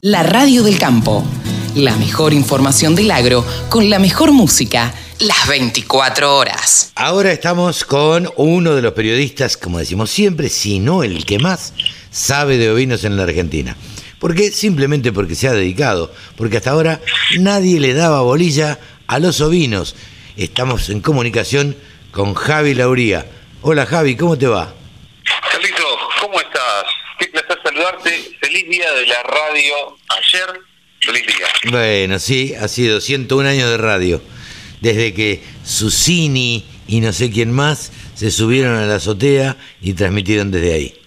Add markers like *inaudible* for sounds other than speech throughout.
La radio del campo. La mejor información del agro con la mejor música las 24 horas. Ahora estamos con uno de los periodistas, como decimos siempre, si no el que más sabe de ovinos en la Argentina. ¿Por qué? Simplemente porque se ha dedicado, porque hasta ahora nadie le daba bolilla a los ovinos. Estamos en comunicación con Javi Lauría. Hola Javi, ¿cómo te va? Carlitos, ¿cómo estás? Qué placer saludarte. Feliz día de la radio ayer. Feliz día. Bueno, sí, ha sido 101 años de radio. Desde que Susini y no sé quién más se subieron a la azotea y transmitieron desde ahí.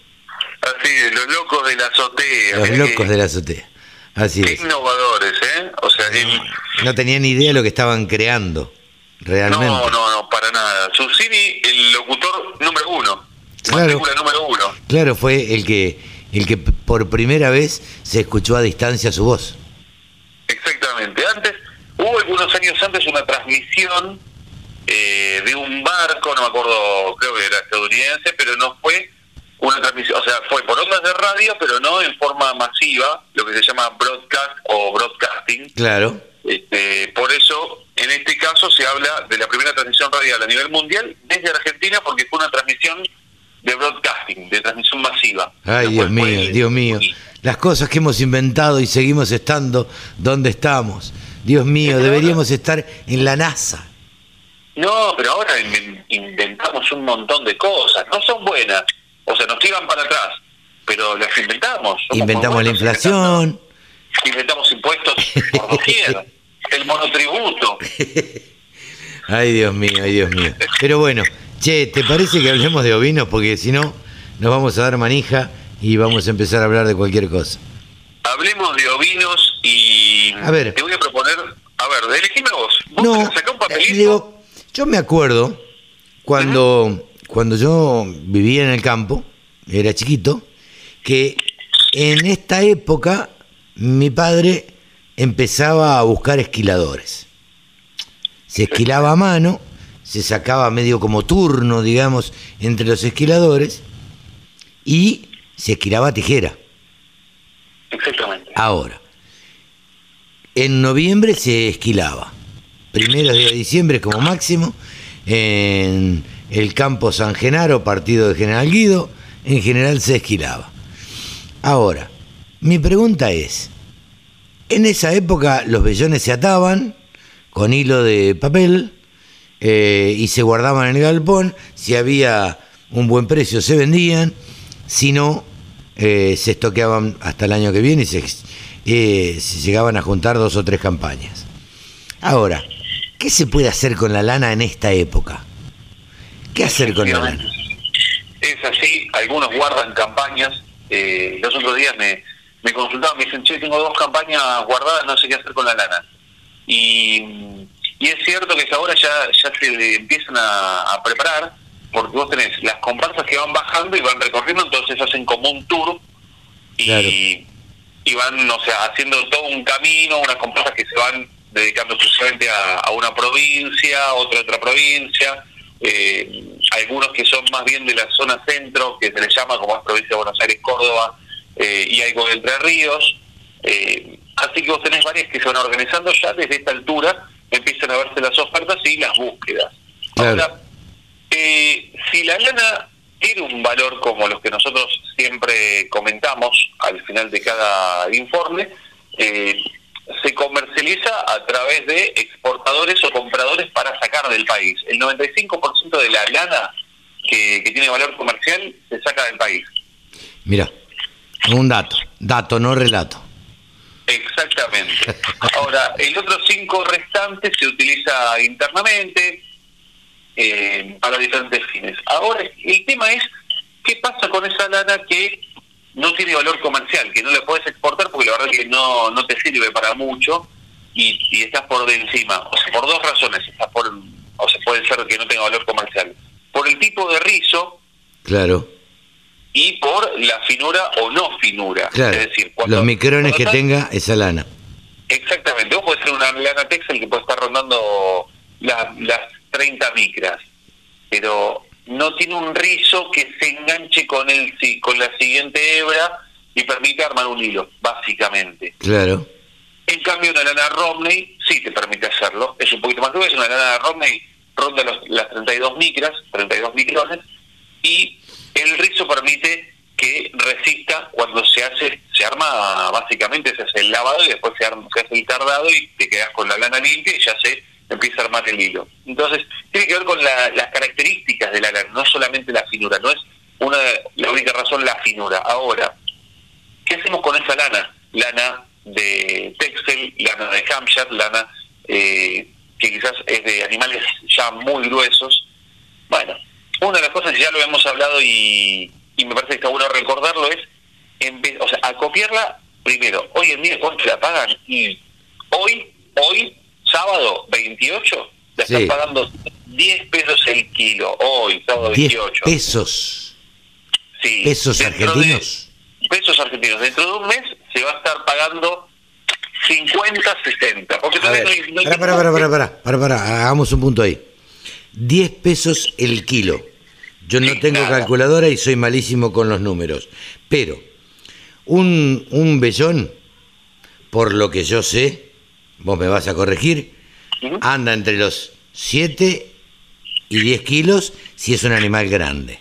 Así es, los locos de la azotea. Los locos de la azotea. Así Qué es. innovadores, ¿eh? O sea, el- No tenían idea de lo que estaban creando, realmente. no, no, no, para nada. Susini, el locutor número uno. Claro. Número uno. Claro, fue el que, el que por primera vez se escuchó a distancia su voz. Exactamente. Antes, hubo algunos años antes una transmisión eh, de un barco, no me acuerdo, creo que era estadounidense, pero no fue una transmisión, o sea, fue por ondas de radio, pero no en forma masiva, lo que se llama broadcast o broadcasting. Claro. Este, por eso, en este caso, se habla de la primera transmisión radial a nivel mundial desde Argentina, porque fue una transmisión de broadcasting, de transmisión masiva. Ay, Dios mío, Dios mío. Las cosas que hemos inventado y seguimos estando donde estamos. Dios mío, deberíamos estar en la NASA. No, pero ahora inven- inventamos un montón de cosas. No son buenas. O sea, nos tiran para atrás. Pero las inventamos. Somos Inventamos la inflación. inventando- Inventamos impuestos por doquier. *laughs* El monotributo. Ay, Dios mío, ay, Dios mío. Pero bueno, che, ¿te parece que hablemos de ovinos? Porque si no, nos vamos a dar manija y vamos a empezar a hablar de cualquier cosa. Hablemos de ovinos y A ver. te voy a proponer... A ver, elegime vos. Vos No, sacá un eh, papelito. digo, yo me acuerdo cuando, cuando yo vivía en el campo, era chiquito, que en esta época mi padre empezaba a buscar esquiladores. Se esquilaba a mano, se sacaba medio como turno, digamos, entre los esquiladores y se esquilaba tijera. Exactamente. Ahora, en noviembre se esquilaba. Primeros días de diciembre como máximo. En el campo San Genaro, partido de General Guido, en general se esquilaba. Ahora, mi pregunta es, en esa época los vellones se ataban con hilo de papel eh, y se guardaban en el galpón, si había un buen precio se vendían, si no, eh, se estoqueaban hasta el año que viene y se, eh, se llegaban a juntar dos o tres campañas. Ahora, ¿qué se puede hacer con la lana en esta época? ¿Qué hacer con la lana? Es así, algunos guardan campañas. Eh, los otros días me, me consultaban, me dicen, che, tengo dos campañas guardadas, no sé qué hacer con la lana. Y, y es cierto que ahora ya, ya se empiezan a, a preparar, porque vos tenés las comparsas que van bajando y van recorriendo, entonces hacen como un tour y, Claro. y van, o sea, haciendo todo un camino, unas comparsas que se van dedicando exclusivamente a, a una provincia, otra otra provincia, eh, algunos que son más bien de la zona centro, que se les llama como es provincia de Buenos Aires, Córdoba, eh, y algo de Entre Ríos. Eh, así que vos tenés varias que se van organizando ya desde esta altura, empiezan a verse las ofertas y las búsquedas. Claro. Ahora, eh, si la lana tiene un valor como los que nosotros siempre comentamos al final de cada informe, eh, se comercializa a través de exportadores o compradores para sacar del país. El 95% de la lana que, que tiene valor comercial se saca del país. Mira, un dato, dato, no relato. Exactamente. Ahora, el otro cinco restante se utiliza internamente eh, para diferentes fines. Ahora, el tema es, ¿qué pasa con esa lana que no tiene valor comercial, que no le puedes exportar porque la verdad que no, no te sirve para mucho y, y estás por de encima? O sea, por dos razones. Estás por, o sea, puede ser que no tenga valor comercial. Por el tipo de rizo Claro, y por la finura o no finura. claro. Es decir, cuando- Los micrones cuando que tenga esa lana. Exactamente, vos podés ser una lana Texel que puede estar rondando la- las 30 micras, pero no tiene un rizo que se enganche con el si- con la siguiente hebra y permite armar un hilo, básicamente. Claro. En cambio, una lana Romney sí te permite hacerlo. Es un poquito más gruesa, una lana Romney ronda los, las 32 micras, 32 micrones, y el rizo permite que resista cuando se hace, se arma, básicamente se hace el lavado y después se, arma, hace el tardado y te quedas con la lana limpia y ya se empieza a armar el hilo. Entonces, tiene que ver con las características de la lana, no solamente la finura, no es una la única razón la finura. Ahora, ¿qué hacemos con esa lana? Lana de texel, lana de Hampshire, lana eh, que quizás es de animales ya muy gruesos. Bueno, una de las cosas, ya lo hemos hablado y, me parece que está bueno recordarlo, es en vez, o sea, acopiarla primero. Hoy en día, ¿cuánto la pagan? Y hoy, hoy, sábado 28, la están pagando 10 pesos el kilo. Hoy, sábado 28. pesos. Sí. ¿Pesos argentinos? pesos argentinos. Dentro de un mes se va a estar pagando 50, 60. Porque para, para, para, para, para, para, para, hagamos un punto ahí. 10 pesos el kilo. Yo no tengo calculadora y soy malísimo con los números. Pero un, un vellón, por lo que yo sé, vos me vas a corregir, anda entre los 7 y 10 kilos si es un animal grande.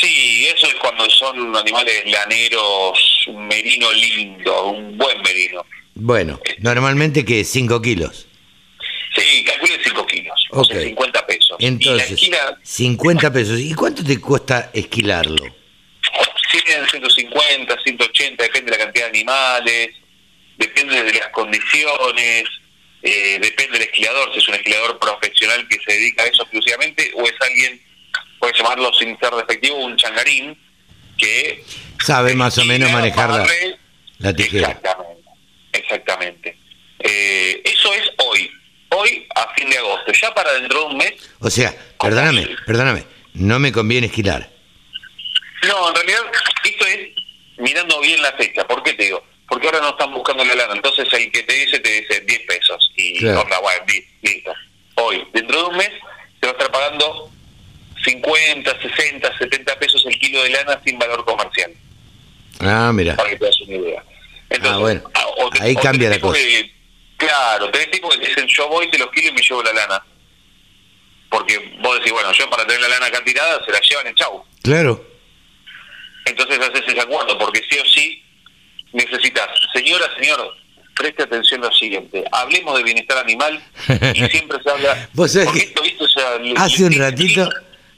Sí, eso es cuando son animales laneros, un merino lindo, un buen merino. Bueno, normalmente que 5 kilos. Sí, calcule 5 kilos, o sea, 50 pesos. Entonces, 50 pesos. ¿Y cuánto te cuesta esquilarlo? 100, 150, 180, depende de la cantidad de animales, depende de las condiciones, eh, depende del esquilador, si es un esquilador profesional que se dedica a eso exclusivamente o es alguien, puede llamarlo sin ser despectivo, un changarín, que... Sabe más o menos manejar la, tijera. Exactamente, exactamente. Eh, eso es hoy hoy a fin de agosto. Ya para dentro de un mes. O sea, perdóname, perdóname, no me conviene esquilar. No, en realidad esto es mirando bien la fecha. ¿Por qué te digo? Porque ahora no están buscando la lana. Entonces el que te dice, te dice 10 pesos. Y claro. bueno, listo. Hoy, dentro de un mes, te va a estar pagando 50, 60, 70 pesos el kilo de lana sin valor comercial. Ah, mira. Para que te das una idea. Entonces, ah, bueno. Ah, Ahí cambia la cosa. Claro, tenés tipos que te dicen yo voy, te los kilo y me llevo la lana. Porque vos decís, bueno, yo para tener la lana acá tirada se la llevan en chau. Claro. Entonces haces ese acuerdo, porque sí o sí necesitas, señora, señor, preste atención a lo siguiente, hablemos de bienestar animal y *laughs* siempre se habla... ¿Vos hace un ratito...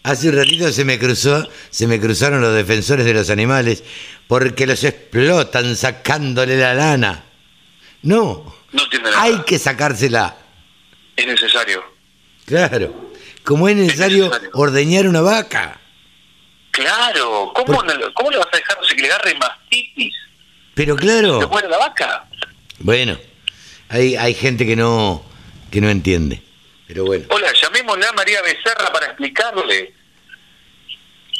Hace un ratito se me cruzó, se me cruzaron los defensores de los animales porque los explotan sacándole la lana. No, hay que sacársela. Es necesario. Claro. Como es necesario, ordeñar una vaca. Claro. ¿Cómo, ¿Cómo, le vas a dejar que le agarre mastitis? Pero claro. ¿Se muere la vaca? Bueno, hay, hay gente que no, que no entiende. Pero bueno. Hola, llamémosle a María Becerra para explicarle.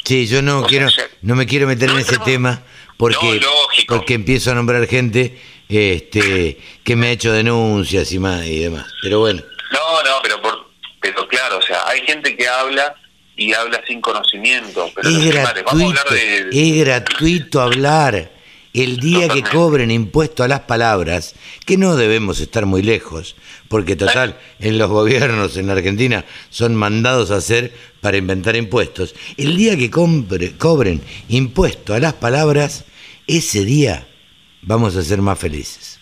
Sí, yo no quiero, no me quiero meter en ese tema porque, porque empiezo a nombrar gente este, que me ha hecho denuncias y más y demás. Pero bueno. No, no, pero por, pero claro, o sea, hay gente que habla y habla sin conocimiento. Pero es, gratuito, es gratuito hablar. El día que cobren impuesto a las palabras, que no debemos estar muy lejos, porque total, en los gobiernos en Argentina son mandados a hacer para inventar impuestos. El día que cobren impuesto a las palabras, ese día vamos a ser más felices.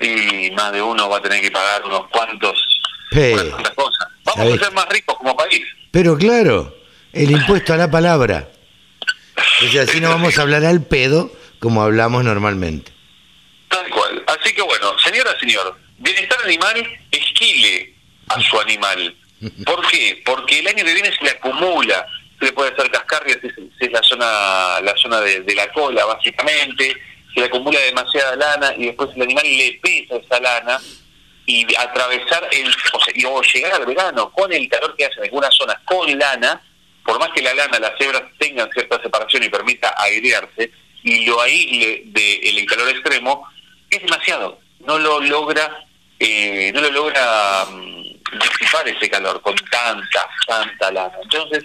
Y más de uno va a tener que pagar unos cuantos, cosas. Vamos a ser más ricos como país. Pero claro, el impuesto a la palabra. O sea, así no vamos a hablar al pedo como hablamos normalmente. Tal cual. Así que bueno, señora, señor, bienestar animal, esquile a su animal. ¿Por qué? Porque el año que viene se le acumula, se le puede hacer cascarrias, es, es la zona, la zona de la cola, básicamente se le acumula demasiada lana y después el animal le pesa esa lana y atravesar el, o, sea, o llegar al verano con el calor que hace en algunas zonas con lana, por más que la lana, las hebras tengan cierta separación y permita airearse y lo aísle del calor extremo, es demasiado. No lo logra, eh, no lo logra um, disipar ese calor con tanta, tanta lana. Entonces,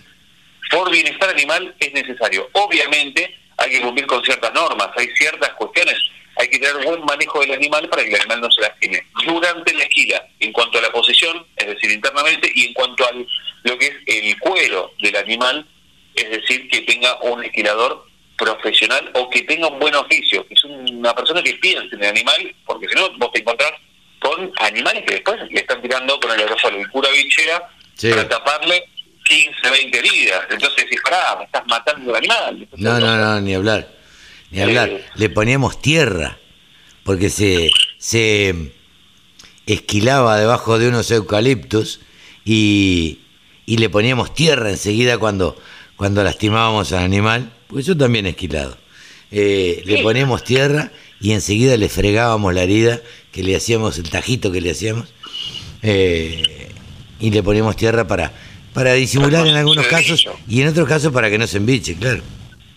por bienestar animal es necesario. Obviamente, hay que cumplir con ciertas normas, hay ciertas cuestiones, hay que tener buen manejo del animal para que el animal no se lastime. Durante la esquila, en cuanto a la posición, es decir, internamente, y en cuanto a lo que es el cuero del animal, es decir, que tenga un esquilador profesional o que tenga un buen oficio, que es una persona que piense en el animal, porque si no, vos te encontrás con animales que después le están tirando con el aerosol y pura bichera para taparle 15, 20 heridas. Entonces decís, pará, me estás matando al animal. No, no, no, ni hablar. Ni hablar. Eh. Le poníamos tierra, porque se, se esquilaba debajo de unos eucaliptos y, y le poníamos tierra enseguida cuando, cuando lastimábamos al animal, porque yo también he esquilado. Eh, le poníamos tierra y enseguida le fregábamos la herida, que le hacíamos el tajito que le hacíamos, eh, y le poníamos tierra para, para disimular en algunos casos y en otros casos para que no se embiche, claro.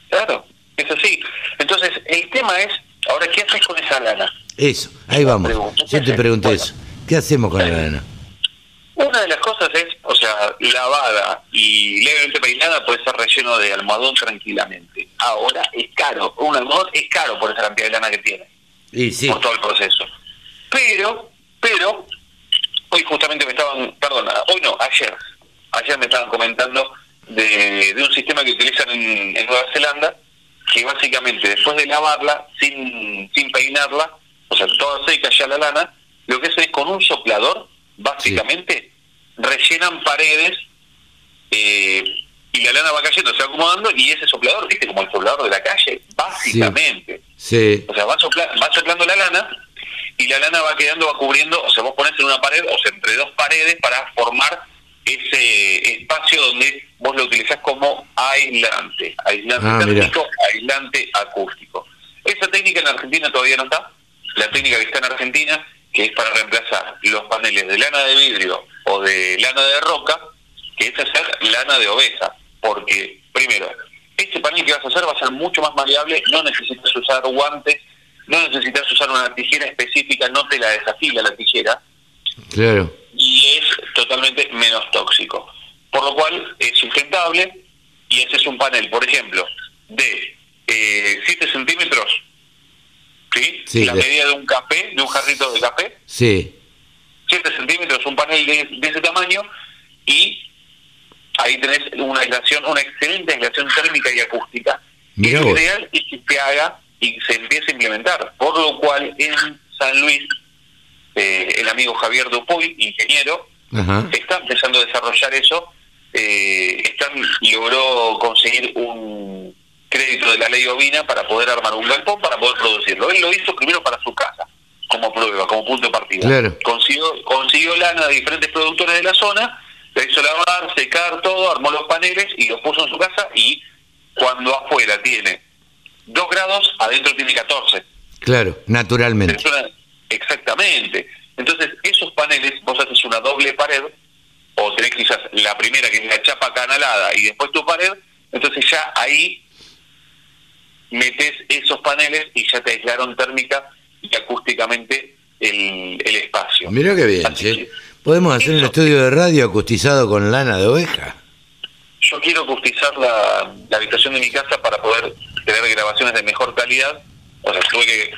Claro, eso sí. Entonces, el tema es, ahora, ¿qué haces con esa lana? Eso, ahí vamos. Yo te pregunto eso. ¿Qué hacemos con la lana? Una de las cosas es, o sea, lavada y levemente peinada puede ser relleno de almohadón tranquilamente. Ahora es caro, un almohadón es caro por esa cantidad de lana que tiene. Y sí. Por todo el proceso. Pero, pero, hoy justamente me estaban, perdón, hoy no, ayer, ayer me estaban comentando de, un sistema que utilizan en, Nueva Zelanda, que básicamente después de lavarla, sin, sin peinarla, o sea, toda seca ya la lana, lo que hacen es con un soplador, básicamente, rellenan paredes eh, y la lana va cayendo, se va acomodando y ese soplador, viste, como el soplador de la calle, básicamente. Sí. O sea, va, va soplando la lana y la lana va quedando, va cubriendo, o sea, vos pones en una pared, o sea, entre dos paredes para formar ese espacio donde vos lo utilizás como aislante, aislante ah, térmico, aislante acústico. Esa técnica en Argentina todavía no está, la técnica que está en Argentina, que es para reemplazar los paneles de lana de vidrio o de lana de roca, que es hacer lana de oveja. Porque, primero, este panel que vas a hacer va a ser mucho más maleable, no necesitas usar guantes, no necesitas usar una tijera específica, no te la desafila la tijera. Claro. Y es totalmente menos tóxico. Por lo cual es sustentable y ese es un panel, por ejemplo, de eh, 7 centímetros, ¿sí? la medida de un café, de un jarrito de café. Sí 7 centímetros, un panel de, ese tamaño, y ahí tenés una aislación, una excelente aislación térmica y acústica. y lo ideal es que se haga y se empiece a implementar, por lo cual en San Luis, eh, el amigo Javier Dupuy, ingeniero, está empezando a desarrollar eso, eh, están, logró conseguir un crédito de la ley ovina para poder armar un galpón, para poder producirlo. Él lo hizo primero para su casa como prueba, como punto de partida. Consiguió, consiguió lana de diferentes productores de la zona, la hizo lavar, secar todo, armó los paneles y los puso en su casa y cuando afuera tiene 2 grados, adentro tiene 14. Claro, naturalmente. Exactamente. Entonces, esos paneles, vos haces una doble pared, o tenés quizás la primera que es la chapa canalada y después tu pared, entonces ya ahí metes esos paneles y ya te aislaron térmica y acústicamente el, el espacio. Mira qué bien, ¿sí? ¿Podemos hacer un estudio de radio acustizado con lana de oveja? Yo quiero acustizar la, la habitación de mi casa para poder tener grabaciones de mejor calidad. O sea, tuve que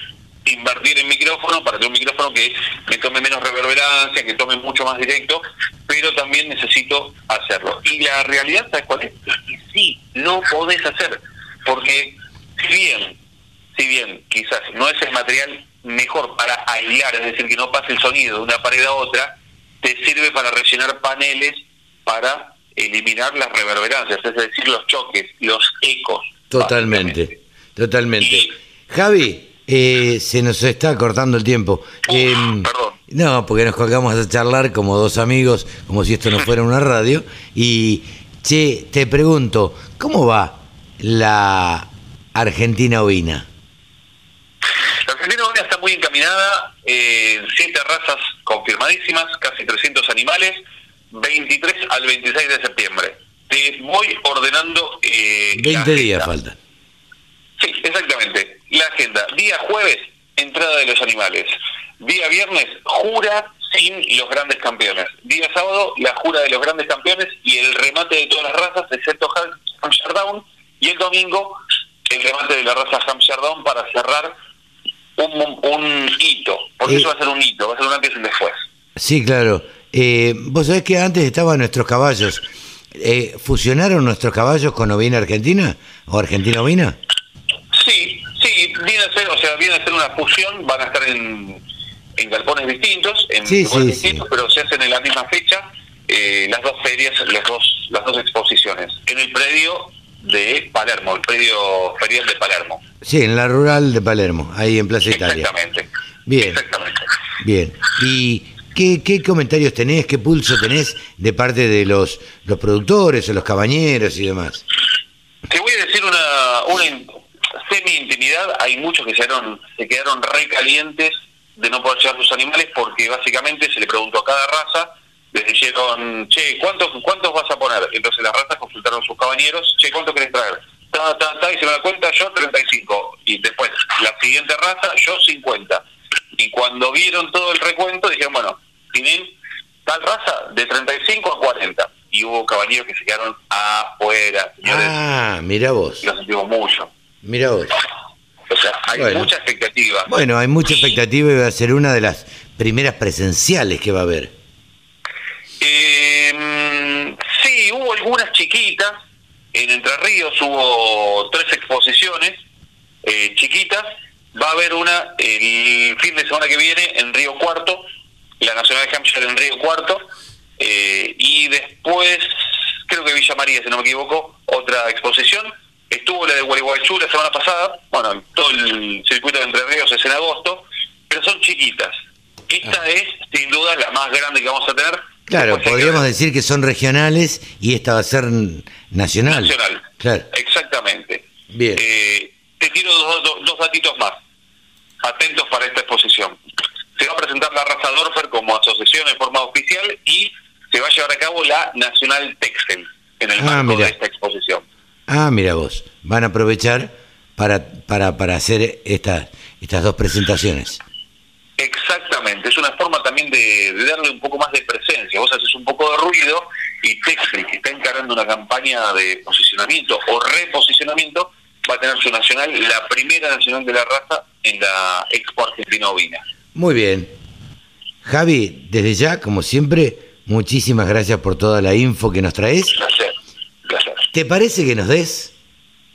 invertir en micrófono para tener un micrófono que me tome menos reverberancia, que tome mucho más directo, pero también necesito hacerlo. Y la realidad, ¿sabes cuál es? que sí, no podés hacer, porque si bien, si bien quizás no es el material mejor para aislar, es decir, que no pase el sonido de una pared a otra, te sirve para rellenar paneles para eliminar las reverberancias, es decir, los choques, los ecos. Totalmente, totalmente. Javi, eh, se nos está cortando el tiempo. Em, perdón. No, porque nos colgamos a charlar como dos amigos, como si esto no fuera una radio. Y, che, te pregunto, ¿cómo va la Argentina ovina? La Argentina Ovina está muy encaminada, eh, siete razas confirmadísimas, casi 300 animales, 23 al 26 de septiembre. Te voy ordenando... Eh, 20 días faltan. Sí, exactamente. La agenda. Día jueves, entrada de los animales. Día viernes, jura sin los grandes campeones. Día sábado, la jura de los grandes campeones y el remate de todas las razas, excepto Hampshire Down. Y el domingo, el remate de la raza Hampshire Down para cerrar un, un hito, porque eso va a ser un hito, va a ser un antes y un después. Sí, claro. Eh, Vos sabés que antes estaban nuestros caballos. Eh, ¿Fusionaron nuestros caballos con Ovina Argentina o Argentina Ovina? Viene a ser, o sea, viene a ser una fusión, van a estar en, en galpones distintos, en Sí, lugares sí, distintos, sí. pero se hacen en la misma fecha eh, las dos ferias, las dos, las dos exposiciones, en el predio de Palermo, el predio ferial de Palermo. Sí, en la rural de Palermo, ahí en Plaza Italia. Exactamente. Bien. Exactamente. Bien. ¿Y qué, qué comentarios tenés, qué pulso tenés de parte de los, los productores o los cabañeros y demás? Te voy a decir una, una semi-intimidad. Hay muchos que se, quedaron, se quedaron recalientes de no poder llevar sus animales porque básicamente se le preguntó a cada raza, les dijeron, che, ¿cuántos, ¿cuántos vas a poner? Entonces las razas consultaron a sus cabañeros, che, ¿cuánto querés traer? Ta, ta, ta, y se me da cuenta yo 35. Y después, la siguiente raza, yo 50. Y cuando vieron todo el recuento, dijeron, bueno, tienen tal raza de 35 a 40. Y hubo caballeros que se quedaron afuera, señores Ah, mira vos, lo sentimos mucho. Mira vos. O sea, hay Bueno. mucha expectativa. Bueno, hay mucha expectativa y va a ser una de las primeras presenciales que va a haber. Eh, sí, hubo algunas chiquitas. En Entre Ríos hubo tres exposiciones eh, chiquitas. Va a haber una el fin de semana que viene en Río Cuarto, la Nacional de Hampshire en Río Cuarto. eh, y después, creo que Villa María, si no me equivoco, otra exposición. Estuvo la semana pasada. Bueno, todo el circuito de Entre Ríos es en agosto, pero son chiquitas. Esta es, sin duda, la más grande que vamos a tener. Claro, que podríamos decir que son regionales y esta va a ser nacional. Nacional. Claro. Exactamente. Bien. Eh, te tiro dos, dos, dos datitos más. Atentos para esta exposición. Se va a presentar la raza Dorfer como asociación en forma oficial y se va a llevar a cabo la Nacional Texel en el Ah, marco de esta exposición. Ah, mira vos, van a aprovechar para, para, para hacer estas estas dos presentaciones. Exactamente, es una forma también de, de darle un poco más de presencia. Vos haces un poco de ruido y Texel, que está encarando una campaña de posicionamiento o reposicionamiento, va a tener su nacional, la primera nacional de la raza en la Expo Argentina Ovina. Muy bien. Javi, desde ya, como siempre, muchísimas gracias por toda la info que nos traes. Placer, placer. ¿Te parece que nos des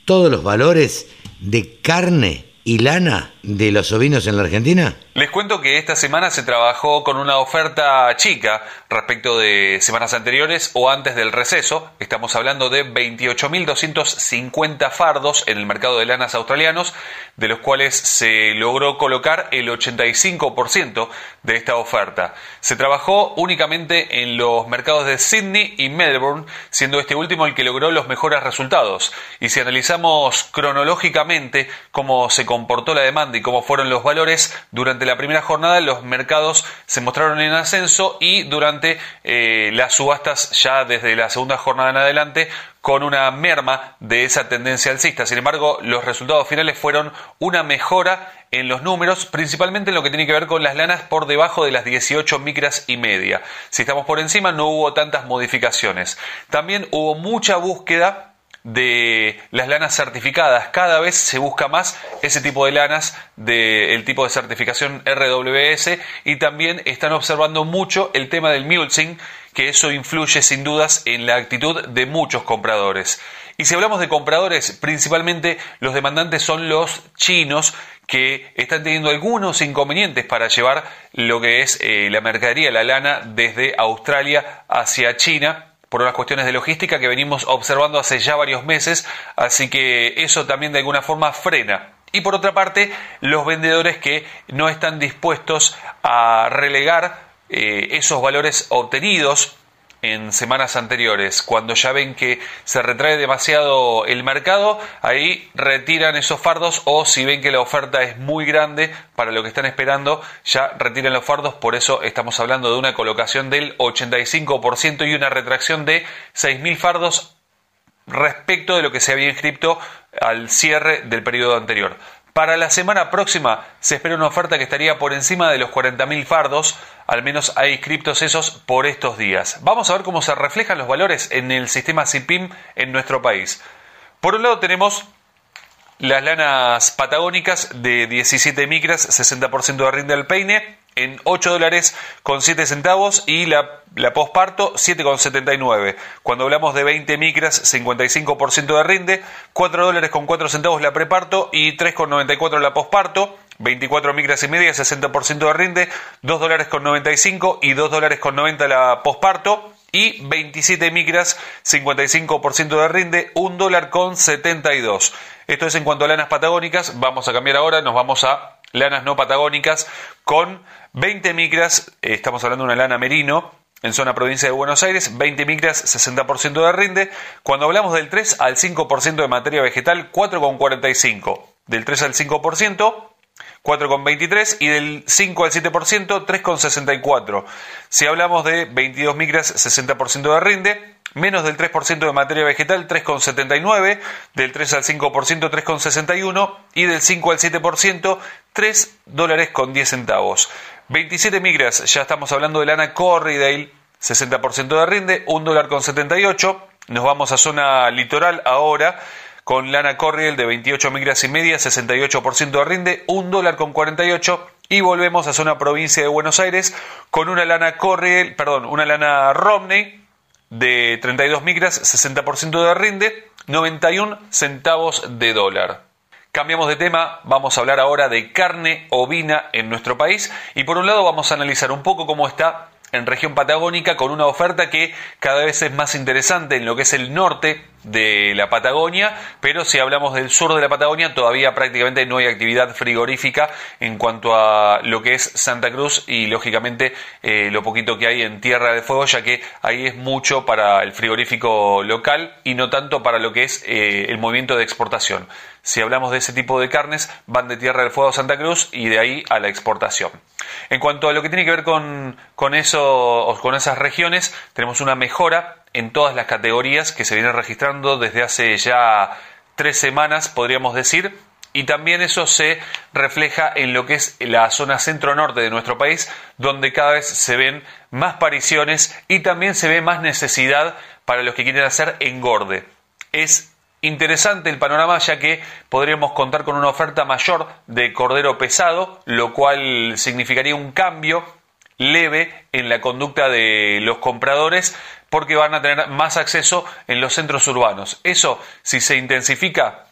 todos los valores de carne y lana de los ovinos en la Argentina? Les cuento que esta semana se trabajó con una oferta chica respecto de semanas anteriores o antes del receso. Estamos hablando de 28.250 fardos en el mercado de lanas australianos, de los cuales se logró colocar el 85% de esta oferta. Se trabajó únicamente en los mercados de Sydney y Melbourne, siendo este último el que logró los mejores resultados. Y si analizamos cronológicamente cómo se comportó la demanda y cómo fueron los valores, durante la primera jornada los mercados se mostraron en ascenso y durante eh, las subastas ya desde la segunda jornada en adelante con una merma de esa tendencia alcista. Sin embargo, los resultados finales fueron una mejora en los números, principalmente en lo que tiene que ver con las lanas por debajo de las 18 micras y media. Si estamos por encima no hubo tantas modificaciones. También hubo mucha búsqueda de las lanas certificadas. Cada vez se busca más ese tipo de lanas del tipo de certificación RWS y también están observando mucho el tema del mulesing, que eso influye sin dudas en la actitud de muchos compradores. Y si hablamos de compradores, principalmente los demandantes son los chinos que están teniendo algunos inconvenientes para llevar lo que es eh, la mercadería, la lana, desde Australia hacia China por unas cuestiones de logística que venimos observando hace ya varios meses, así que eso también de alguna forma frena. Y por otra parte, los vendedores que no están dispuestos a relegar eh, esos valores obtenidos en semanas anteriores, cuando ya ven que se retrae demasiado el mercado, ahí retiran esos fardos o si ven que la oferta es muy grande para lo que están esperando, ya retiran los fardos, por eso estamos hablando de una colocación del 85% y una retracción de 6.000 fardos respecto de lo que se había inscrito al cierre del periodo anterior. Para la semana próxima se espera una oferta que estaría por encima de los 40.000 fardos, al menos hay inscriptos esos por estos días. Vamos a ver cómo se reflejan los valores en el sistema CIPIM en nuestro país. Por un lado tenemos las lanas patagónicas de 17 micras, 60% de rinde al peine, en 8 dólares con 7 centavos y la, la posparto 7,79. Cuando hablamos de 20 micras, 55% de rinde, 4 dólares con 4 centavos la preparto y 3,94 la posparto. 24 micras y media, 60% de rinde, 2 dólares con 95 y 2 dólares con 90 la posparto y 27 micras, 55% de rinde, 1 dólar con 72. Esto es en cuanto a lanas patagónicas. Vamos a cambiar ahora, nos vamos a lanas no patagónicas con 20 micras, eh, estamos hablando de una lana merino, en zona provincia de Buenos Aires, 20 micras, 60% de rinde. Cuando hablamos del 3 al 5% de materia vegetal, 4,45. Del 3 al 5%, 4,23 y del 5 al 7%, 3,64. Si hablamos de 22 micras, 60% de rinde, menos del 3% de materia vegetal, 3,79, del 3 al 5%, 3,61 y del 5 al 7%, 3 dólares con 10 centavos. 27 micras, ya estamos hablando de lana Corridale, 60% de rinde, 1 dólar con 78. Nos vamos a zona litoral ahora con lana Corriel de 28 micras y media, 68% de rinde, 1 dólar con 48 y volvemos a zona provincia de Buenos Aires con una lana Corriel, perdón, una lana Romney de 32 micras, 60% de rinde, 91 centavos de dólar. Cambiamos de tema, vamos a hablar ahora de carne ovina en nuestro país y por un lado vamos a analizar un poco cómo está en región patagónica con una oferta que cada vez es más interesante en lo que es el norte de la Patagonia, pero si hablamos del sur de la Patagonia todavía prácticamente no hay actividad frigorífica en cuanto a lo que es Santa Cruz y lógicamente eh, lo poquito que hay en Tierra del Fuego, ya que ahí es mucho para el frigorífico local y no tanto para lo que es eh, el movimiento de exportación. Si hablamos de ese tipo de carnes, van de Tierra del Fuego a Santa Cruz y de ahí a la exportación. En cuanto a lo que tiene que ver con, con, con esas regiones, tenemos una mejora en todas las categorías que se vienen registrando desde hace ya tres semanas, podríamos decir, y también eso se refleja en lo que es la zona centro-norte de nuestro país, donde cada vez se ven más pariciones y también se ve más necesidad para los que quieren hacer engorde. Es interesante el panorama ya que podríamos contar con una oferta mayor de cordero pesado, lo cual significaría un cambio leve en la conducta de los compradores porque van a tener más acceso en los centros urbanos. Eso, si se intensifica,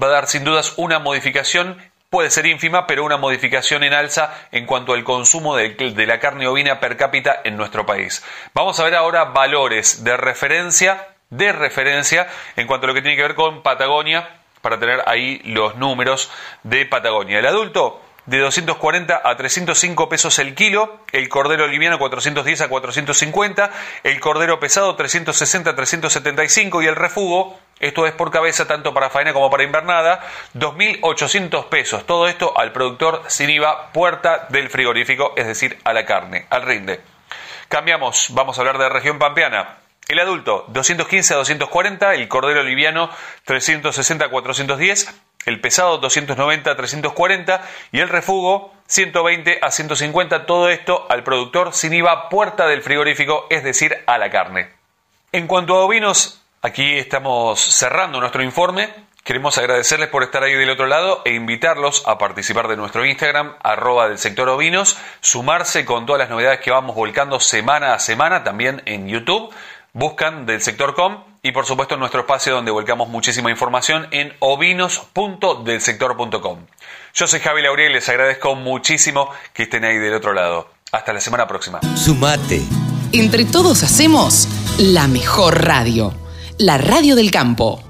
va a dar sin dudas una modificación, puede ser ínfima, pero una modificación en alza en cuanto al consumo de, la carne ovina per cápita en nuestro país. Vamos a ver ahora valores de referencia, de referencia en cuanto a lo que tiene que ver con Patagonia, para tener ahí los números de Patagonia. El adulto de 240 a 305 pesos el kilo, el cordero liviano 410 a 450, el cordero pesado 360 a 375 y el refugo, esto es por cabeza tanto para faena como para invernada, 2.800 pesos. Todo esto al productor sin IVA, puerta del frigorífico, es decir, a la carne, al rinde. Cambiamos, vamos a hablar de región pampeana. El adulto 215 a 240, el cordero liviano 360 a 410, el pesado 290 a 340 y el refugo 120 a 150, todo esto al productor sin IVA puerta del frigorífico, es decir, a la carne. En cuanto a ovinos, aquí estamos cerrando nuestro informe. Queremos agradecerles por estar ahí del otro lado e invitarlos a participar de nuestro Instagram, arroba del sector ovinos, sumarse con todas las novedades que vamos volcando semana a semana, también en YouTube. Buscan del sector com y por supuesto en nuestro espacio donde volcamos muchísima información en ovinos.delsector.com. Yo soy Javi Lauriel y les agradezco muchísimo que estén ahí del otro lado. Hasta la semana próxima. Sumate. Entre todos hacemos la mejor radio, la radio del campo.